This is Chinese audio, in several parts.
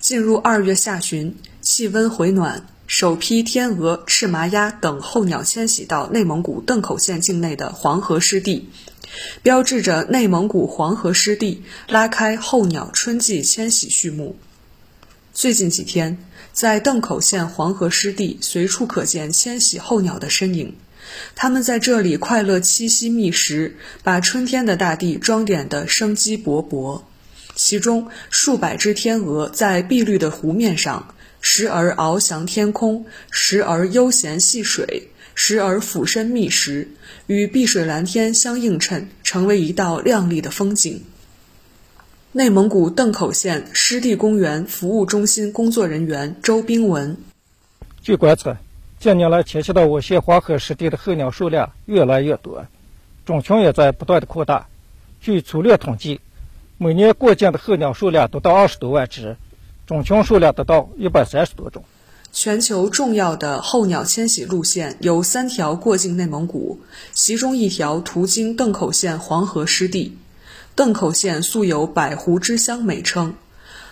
进入二月下旬，气温回暖，首批天鹅、赤麻鸭等候鸟迁徙到内蒙古邓口县境内的黄河湿地，标志着内蒙古黄河湿地拉开候鸟春季迁徙序幕。最近几天，在邓口县黄河湿地，随处可见迁徙候鸟的身影。它们在这里快乐栖息觅食，把春天的大地装点得生机勃勃。其中数百只天鹅在碧绿的湖面上，时而翱翔天空，时而悠闲戏水，时而俯身觅食，与碧水蓝天相映衬，成为一道亮丽的风景。内蒙古邓口县湿地公园服务中心工作人员周冰文：据观测。近年来，迁徙到我县黄河湿地的候鸟数量越来越多，种群也在不断的扩大。据粗略统计，每年过境的候鸟数量达到二十多万只，种群数量达到一百三十多种。全球重要的候鸟迁徙路线有三条过境内蒙古，其中一条途经邓口县黄河湿地。邓口县素有“百湖之乡”美称。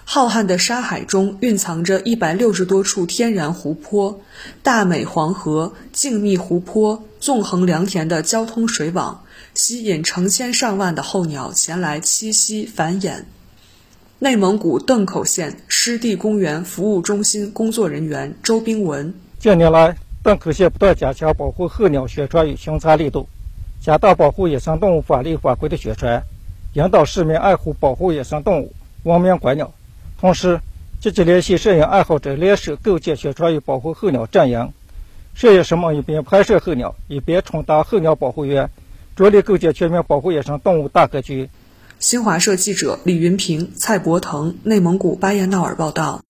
浩瀚的沙海中蕴藏着一百六十多处天然湖泊，大美黄河、静谧湖泊、纵横良田的交通水网，吸引成千上万的候鸟前来栖息繁衍。内蒙古邓口县湿地公园服务中心工作人员周冰文：近年来，邓口县不断加强保护候鸟宣传与巡查力度，加大保护野生动物法律法规的宣传，引导市民爱护保护野生动物，文明观鸟。同时，积极联系摄影爱好者联手构建宣传与保护候鸟阵营。摄影师们一边拍摄候鸟，一边充当候鸟保护员，着力构建全面保护野生动物大格局。新华社记者李云平、蔡博腾，内蒙古巴彦淖尔报道。